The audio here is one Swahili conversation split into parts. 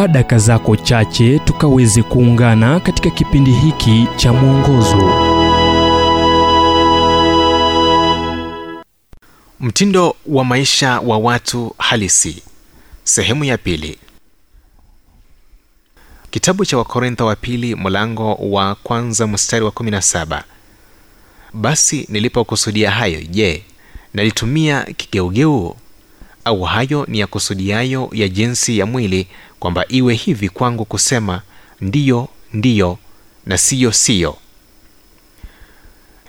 chukua daka zako chache tukaweze kuungana katika kipindi hiki cha mwongozo. Mtindo wa maisha wa watu halisi. Sehemu ya pili. Kitabu cha wakorintho wa pili mlango wa kwanza mstari wa 17 basi nilipokusudia hayo je nalitumia kigeugeu? Au hayo ni ya kusudiayo ya jinsi ya mwili kwamba iwe hivi kwangu kusema ndiyo ndiyo na siyo siyo.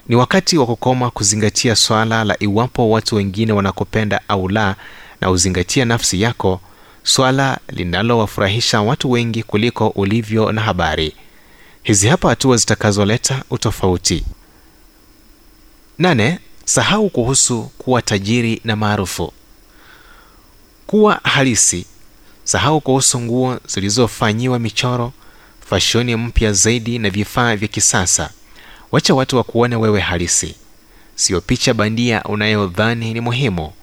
Ni wakati wa kukoma kuzingatia swala la iwapo watu wengine wanakupenda au la na uzingatia nafsi yako swala linalowafurahisha watu wengi kuliko ulivyo na habari. Hizi hapa hatua zitakazoleta utofauti. Nane sahau kuhusu kuwa tajiri na maarufu. Kuwa halisi sahau kuhusu nguo zilizofanyiwa michoro fashoni mpya zaidi na vifaa vya kisasa. Wacha watu wakuone wewe halisi. Siyo picha bandia unayodhani ni muhimu.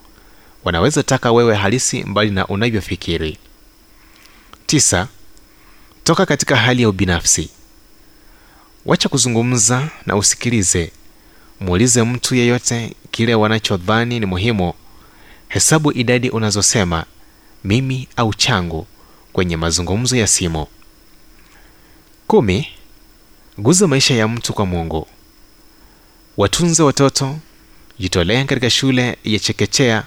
Wanaweza taka wewe halisi mbali na unavyofikiri. Tisa toka katika hali ya ubinafsi. Wacha kuzungumza na usikilize. Muulize mtu yeyote kile wanachodhani ni muhimu. Hesabu idadi unazosema mimi au changu kwenye mazungumzo ya simu. Kumi guza maisha ya mtu kwa mungu. Watunze watoto jitolea katika shule ya chekechea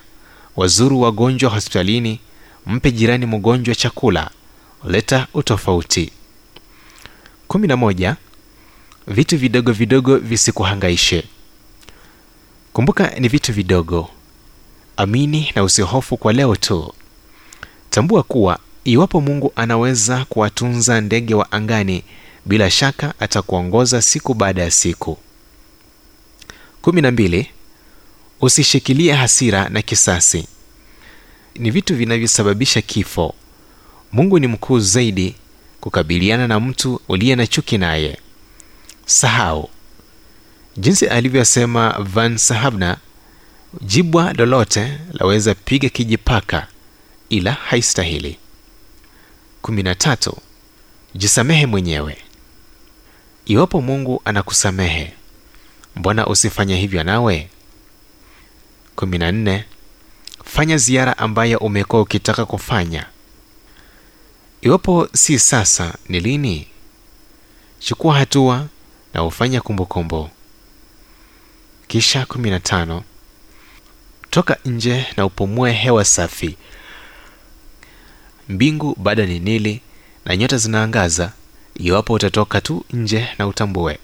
wazuru wagonjwa hospitalini mpe jirani mgonjwa chakula leta utofauti. Kumi na moja vitu vidogo vidogo visikuhangaishe. Kumbuka ni vitu vidogo. Amini na usihofu kwa leo tu tambua kuwa iwapo mungu anaweza kuwatunza ndege wa angani bila shaka atakuongoza siku baada ya siku. Kumi na mbili. Usishikilie hasira na kisasi. Ni vitu vinavyosababisha kifo. Mungu ni mkuu zaidi kukabiliana na mtu uliye na chuki naye. Sahau. Jinsi alivyosema van sahabna jibwa lolote laweza piga kijipaka ila haistahili. 13 jisamehe mwenyewe. Iwapo mungu anakusamehe mbona usifanye hivyo nawe? 14 fanya ziara ambayo umekuwa ukitaka kufanya. Iwapo si sasa ni lini? Chukua hatua na ufanye kumbukumbu. Kisha 15 toka nje na upumue hewa safi mbingu bado ni nili na nyota zinaangaza iwapo utatoka tu nje na utambue.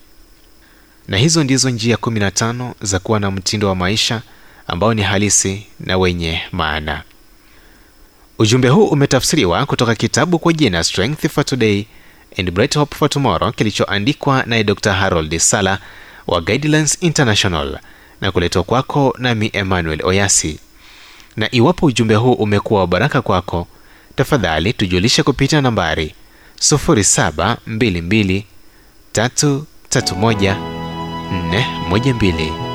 Na hizo ndizo njia 15 za kuwa na mtindo wa maisha ambao ni halisi na wenye maana. Ujumbe huu umetafsiriwa kutoka kitabu kwa jina strength for today and bright hope for tomorrow kilichoandikwa naye dr harold sala wa guidelines international na kuletwa kwako nami emmanuel oyasi. Na iwapo ujumbe huu umekuwa wa baraka kwako tafadhali tujulishe kupitia nambari 0722 331 412